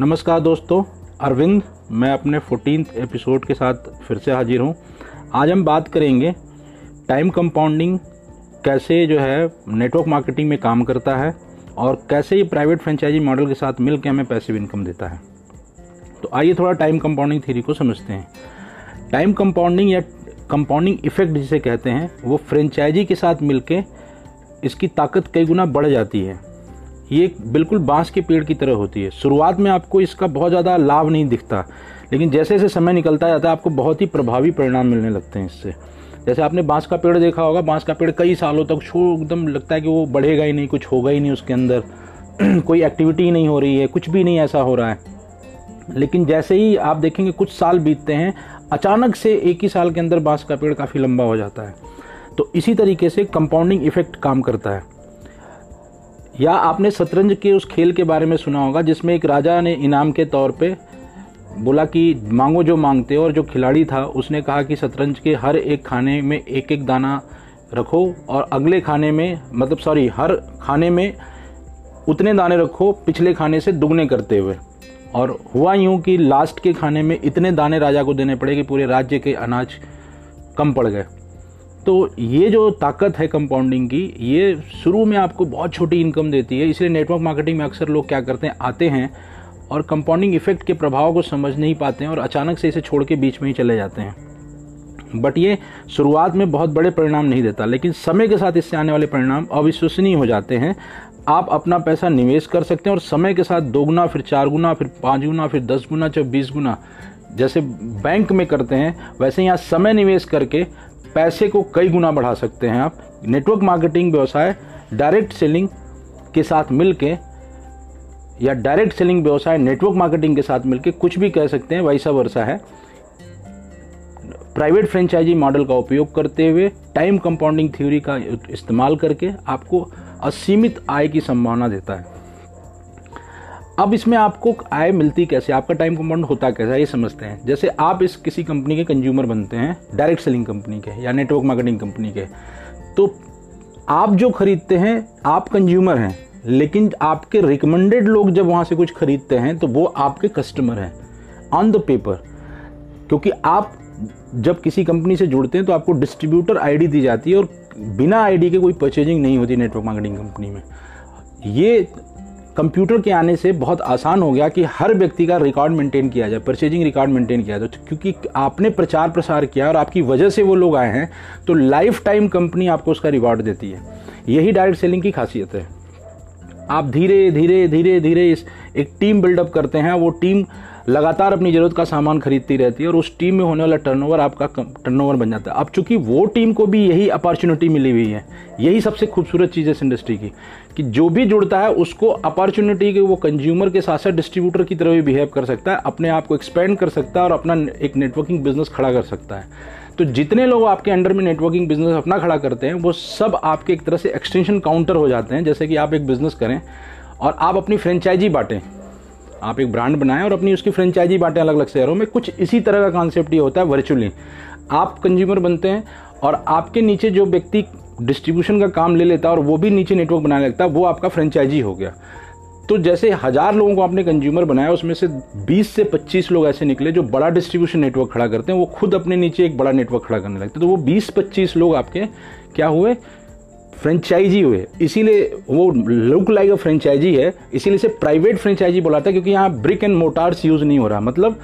नमस्कार दोस्तों, अरविंद, मैं अपने फोर्टीन एपिसोड के साथ फिर से हाजिर हूँ। आज हम बात करेंगे टाइम कंपाउंडिंग कैसे जो है नेटवर्क मार्केटिंग में काम करता है और कैसे ये प्राइवेट फ्रेंचाइजी मॉडल के साथ मिल के हमें पैसिव इनकम देता है। तो आइए थोड़ा टाइम कंपाउंडिंग थ्योरी को समझते हैं। टाइम कंपाउंडिंग या कंपाउंडिंग इफ़ेक्ट जिसे कहते हैं, वो फ्रेंचाइजी के साथ मिलके इसकी ताकत कई गुना बढ़ जाती है। ये बिल्कुल बाँस के पेड़ की तरह होती है। शुरुआत में आपको इसका बहुत ज़्यादा लाभ नहीं दिखता, लेकिन जैसे जैसे समय निकलता जाता है, आपको बहुत ही प्रभावी परिणाम मिलने लगते हैं इससे। जैसे आपने बाँस का पेड़ देखा होगा, बाँस का पेड़ कई सालों तक छो एकदम लगता है कि वो बढ़ेगा ही नहीं, कुछ होगा ही नहीं उसके अंदर। कोई एक्टिविटी ही नहीं हो रही है, कुछ भी नहीं ऐसा हो रहा है। लेकिन जैसे ही आप देखेंगे, कुछ साल बीतते हैं, अचानक से एक ही साल के अंदर बाँस का पेड़ काफ़ी लंबा हो जाता है। तो इसी तरीके से कंपाउंडिंग इफ़ेक्ट काम करता है। या आपने शतरंज के उस खेल के बारे में सुना होगा, जिसमें एक राजा ने इनाम के तौर पे बोला कि मांगो जो मांगते हो और जो खिलाड़ी था, उसने कहा कि शतरंज के हर एक खाने में एक एक दाना रखो और अगले खाने में मतलब सॉरी हर खाने में उतने दाने रखो पिछले खाने से दुगने करते हुए। और हुआ यूँ कि लास्ट के खाने में इतने दाने राजा को देने पड़े कि पूरे राज्य के अनाज कम पड़ गए। तो ये जो ताकत है कंपाउंडिंग की, ये शुरू में आपको बहुत छोटी इनकम देती है, इसलिए नेटवर्क मार्केटिंग में अक्सर लोग क्या करते हैं, आते हैं और कंपाउंडिंग इफ़ेक्ट के प्रभाव को समझ नहीं पाते हैं और अचानक से इसे छोड़ के बीच में ही चले जाते हैं। बट ये शुरुआत में बहुत बड़े परिणाम नहीं देता, लेकिन समय के साथ इससे आने वाले परिणाम अविश्वसनीय हो जाते हैं। आप अपना पैसा निवेश कर सकते हैं और समय के साथ दो गुना, फिर चार गुना, फिर पाँच गुना, फिर दस गुना, चाहे बीस गुना, जैसे बैंक में करते हैं, वैसे यहाँ समय निवेश करके पैसे को कई गुना बढ़ा सकते हैं आप। नेटवर्क मार्केटिंग व्यवसाय डायरेक्ट सेलिंग के साथ मिलके या डायरेक्ट सेलिंग व्यवसाय नेटवर्क मार्केटिंग के साथ मिलके कुछ भी कह सकते हैं वैसा वर्षा है। प्राइवेट फ्रेंचाइजी मॉडल का उपयोग करते हुए टाइम कंपाउंडिंग थ्योरी का इस्तेमाल करके आपको असीमित आय की संभावना देता है। अब इसमें आपको आय मिलती कैसे? आपका टाइम कंपाउंड होता कैसा? ये समझते हैं। जैसे आप इस किसी कंपनी के कंज्यूमर बनते हैं डायरेक्ट सेलिंग कंपनी के या नेटवर्क मार्केटिंग कंपनी के तो आप जो खरीदते हैं, आप कंज्यूमर हैं, लेकिन आपके रिकमेंडेड लोग जब वहाँ से कुछ खरीदते हैं तो वो आपके कस्टमर हैं ऑन द पेपर क्योंकि आप जब किसी कंपनी से जुड़ते हैं तो आपको डिस्ट्रीब्यूटर आईडी दी जाती है और बिना आईडी के कोई परचेजिंग नहीं होती नेटवर्क मार्केटिंग कंपनी में। ये कंप्यूटर के आने से बहुत आसान हो गया कि हर व्यक्ति का रिकॉर्ड मेंटेन किया जाए, परचेजिंग रिकॉर्ड मेंटेन किया जाए। तो क्योंकि आपने प्रचार प्रसार किया और आपकी वजह से वो लोग आए हैं तो लाइफ टाइम कंपनी आपको उसका रिवॉर्ड देती है। यही डायरेक्ट सेलिंग की खासियत है। आप धीरे धीरे धीरे धीरे इस एक टीम बिल्डअप करते हैं, वो टीम लगातार अपनी ज़रूरत का सामान खरीदती रहती है और उस टीम में होने वाला टर्नओवर आपका टर्नओवर बन जाता है। अब चूँकि वो टीम को भी यही अपॉर्चुनिटी मिली हुई है, यही सबसे खूबसूरत चीज़ है इस इंडस्ट्री की, कि जो भी जुड़ता है उसको अपॉर्चुनिटी के, वो कंज्यूमर के साथ साथ डिस्ट्रीब्यूटर की तरह भी बिहेव कर सकता है, अपने आप को एक्सपेंड कर सकता है और अपना एक नेटवर्किंग बिज़नेस खड़ा कर सकता है। तो जितने लोग आपके अंडर में नेटवर्किंग बिज़नेस अपना खड़ा करते हैं, वो सब आपके एक तरह से एक्सटेंशन काउंटर हो जाते हैं, जैसे कि आप एक बिज़नेस करें और आप अपनी फ्रेंचाइजी बांटें। आप एक ब्रांड बनाएँ और अपनी उसकी फ्रेंचाइजी बांटें अलग अलग शहरों में। कुछ इसी तरह का कॉन्सेप्ट ये होता है वर्चुअली आप कंज्यूमर बनते हैं और आपके नीचे जो व्यक्ति डिस्ट्रीब्यूशन का काम ले लेता है और वो भी नीचे नेटवर्क बनाने लगता है, वो आपका फ्रेंचाइजी हो गया। तो जैसे हज़ार लोगों को आपने कंज्यूमर बनाया, उसमें से 20 से 25 लोग ऐसे निकले जो बड़ा डिस्ट्रीब्यूशन नेटवर्क खड़ा करते हैं, वो खुद अपने नीचे एक बड़ा नेटवर्क खड़ा करने लगते हैं। तो वो 20-25 लोग आपके क्या हुए? फ्रेंचाइजी हुए। इसीलिए वो लुक लाइक अ फ्रेंचाइजी है। इसीलिए इसे प्राइवेट फ्रेंचाइजी बोला था क्योंकि यहाँ ब्रिक एंड मोटार्स यूज़ नहीं हो रहा। मतलब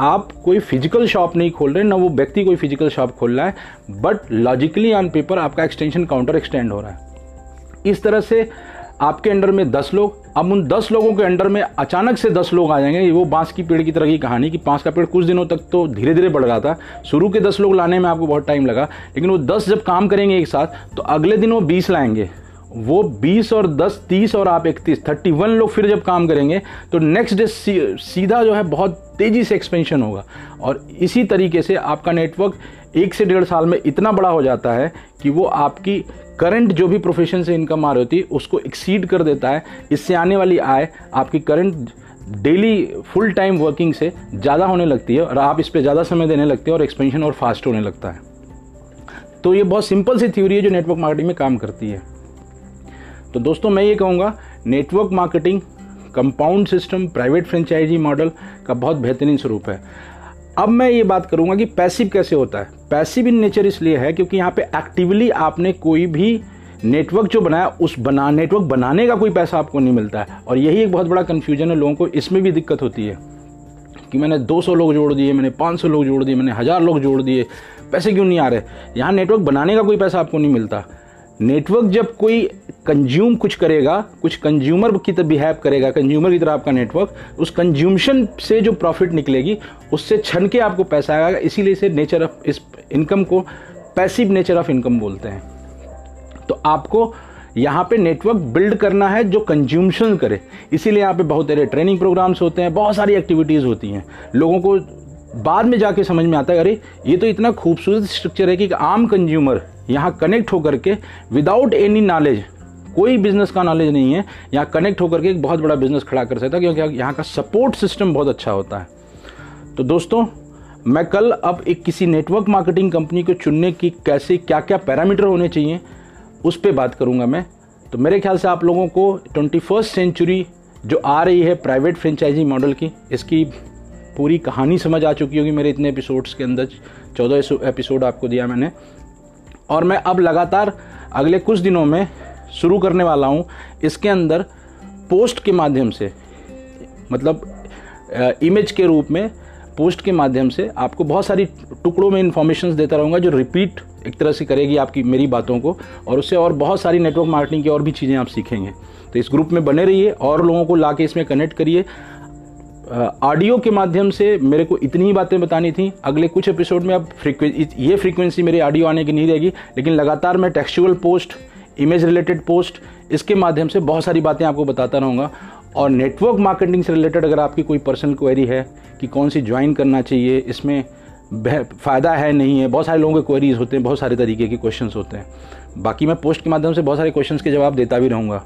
आप कोई फ़िज़िकल शॉप नहीं खोल रहे, ना वो व्यक्ति कोई फ़िज़िकल शॉप खोल रहा है बट लॉजिकली ऑन पेपर आपका एक्सटेंशन काउंटर एक्सटेंड हो रहा है। इस तरह से आपके अंडर में दस लोग, अब उन दस लोगों के अंडर में अचानक से दस लोग आ जाएँगे। वो बाँस की पेड़ की तरह की कहानी कि बाँस का पेड़ कुछ दिनों तक तो धीरे धीरे बढ़ रहा था। शुरू के दस लोग लाने में आपको बहुत टाइम लगा, लेकिन वो दस जब काम करेंगे एक साथ तो अगले दिन वो बीस लाएँगे। वो 20 और 10 30 और आप 31 31 लोग फिर जब काम करेंगे तो नेक्स्ट डे सीधा जो है बहुत तेज़ी से एक्सपेंशन होगा। और इसी तरीके से आपका नेटवर्क एक से डेढ़ साल में इतना बड़ा हो जाता है कि वो आपकी करंट जो भी प्रोफेशन से इनकम आ रही होती है, उसको एक्सीड कर देता है। इससे आने वाली आय आपकी current daily full time working से ज़्यादा होने लगती है और आप इस पर ज़्यादा समय देने लगते हैं और एक्सपेंशन और फास्ट होने लगता है। तो ये बहुत सिंपल सी थ्योरी है जो नेटवर्क मार्केटिंग में काम करती है। तो दोस्तों, मैं ये कहूँगा network marketing compound system private franchisee model का बहुत बेहतरीन स्वरूप है। अब मैं ये बात करूँगा कि पैसिव कैसे होता है। पैसिव इन नेचर इसलिए है क्योंकि यहाँ पे एक्टिवली आपने कोई भी नेटवर्क जो बनाया, उस बना नेटवर्क बनाने का कोई पैसा आपको नहीं मिलता है। और यही एक बहुत बड़ा कन्फ्यूज़न है, लोगों को इसमें भी दिक्कत होती है कि मैंने 200 लोग जोड़ दिए, मैंने 500 लोग जोड़ दिए, मैंने हज़ार लोग जोड़ दिए, पैसे क्यों नहीं आ रहे? यहाँ नेटवर्क बनाने का कोई पैसा आपको नहीं मिलता। नेटवर्क जब कोई कंज्यूम कुछ करेगा, कुछ कंज्यूमर की तरह बिहेव करेगा कंज्यूमर की तरह आपका नेटवर्क उस कंज्यूमशन से जो प्रॉफिट निकलेगी, उससे छन के आपको पैसा आएगा। इसीलिए इसे नेचर ऑफ़ इस इनकम को पैसिव नेचर ऑफ़ इनकम बोलते हैं। तो आपको यहाँ पे नेटवर्क बिल्ड करना है जो कंज्यूमशन करे। इसीलिए यहाँ पे बहुत सारे ट्रेनिंग प्रोग्राम्स होते हैं, बहुत सारी एक्टिविटीज़ होती हैं। लोगों को बाद में जाके समझ में आता है, अरे, ये तो इतना खूबसूरत स्ट्रक्चर है कि आम कंज्यूमर यहाँ कनेक्ट होकर के विदाउट एनी नॉलेज कोई बिज़नेस का नॉलेज नहीं है, यहाँ कनेक्ट होकर के एक बहुत बड़ा बिज़नेस खड़ा कर सकता है, क्योंकि यहाँ का सपोर्ट सिस्टम बहुत अच्छा होता है। तो दोस्तों, मैं कल अब एक किसी नेटवर्क मार्केटिंग कंपनी को चुनने की कैसे क्या क्या पैरामीटर होने चाहिए, उस पर बात करूँगा मैं। तो मेरे ख्याल से आप लोगों को ट्वेंटी फ़र्स्ट सेंचुरी जो आ रही है प्राइवेट फ्रेंचाइजी मॉडल की, इसकी पूरी कहानी समझ आ चुकी होगी मेरे इतने एपिसोड्स के अंदर। चौदह एपिसोड आपको दिया मैंने। और मैं अब लगातार अगले कुछ दिनों में शुरू करने वाला हूँ इसके अंदर पोस्ट के माध्यम से मतलब इमेज के रूप में पोस्ट के माध्यम से आपको बहुत सारी टुकड़ों में इन्फॉर्मेशन देता रहूँगा जो रिपीट एक तरह से करेगी आपकी मेरी बातों को और उससे और बहुत सारी नेटवर्क मार्केटिंग की और भी चीज़ें आप सीखेंगे। तो इस ग्रुप में बने रहिए और लोगों को ला इसमें कनेक्ट करिए। ऑडियो के माध्यम से मेरे को इतनी ही बातें बतानी थी। अगले कुछ एपिसोड में अब ये फ्रीक्वेंसी मेरी ऑडियो आने की नहीं रहेगी, लेकिन लगातार मैं textual post image related post इसके माध्यम से बहुत सारी बातें आपको बताता रहूँगा। और नेटवर्क मार्केटिंग से रिलेटेड अगर आपकी कोई पर्सनल क्वेरी है कि कौन सी ज्वाइन करना चाहिए, इसमें फ़ायदा है, नहीं है, बहुत सारे लोगों के क्वेरीज होते हैं, बहुत सारे तरीके के क्वेश्चन होते हैं। बाकी मैं पोस्ट के माध्यम से बहुत सारे क्वेश्चन के जवाब देता भी रहूँगा।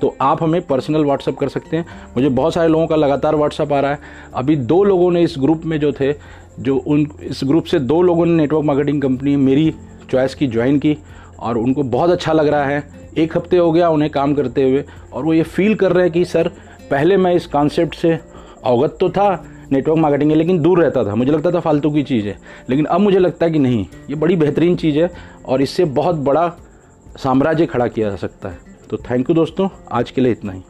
तो आप हमें पर्सनल व्हाट्सअप कर सकते हैं। मुझे बहुत सारे लोगों का लगातार व्हाट्सअप आ रहा है। अभी दो लोगों ने इस ग्रुप में जो थे, जो उन, इस ग्रुप से दो लोगों ने नेटवर्क मार्केटिंग कंपनी मेरी चॉइस की ज्वाइन की और उनको बहुत अच्छा लग रहा है। एक हफ़्ते हो गया उन्हें काम करते हुए और वो ये फील कर रहे हैं कि, सर, पहले मैं इस कॉन्सेप्ट से अवगत तो था नेटवर्क मार्केटिंग है लेकिन दूर रहता था। मुझे लगता था फालतू की चीज़। है लेकिन अब मुझे लगता है कि नहीं, ये बड़ी बेहतरीन चीज़ है और इससे बहुत बड़ा साम्राज्य खड़ा किया जा सकता है। तो थैंक यू दोस्तों आज के लिए इतना ही।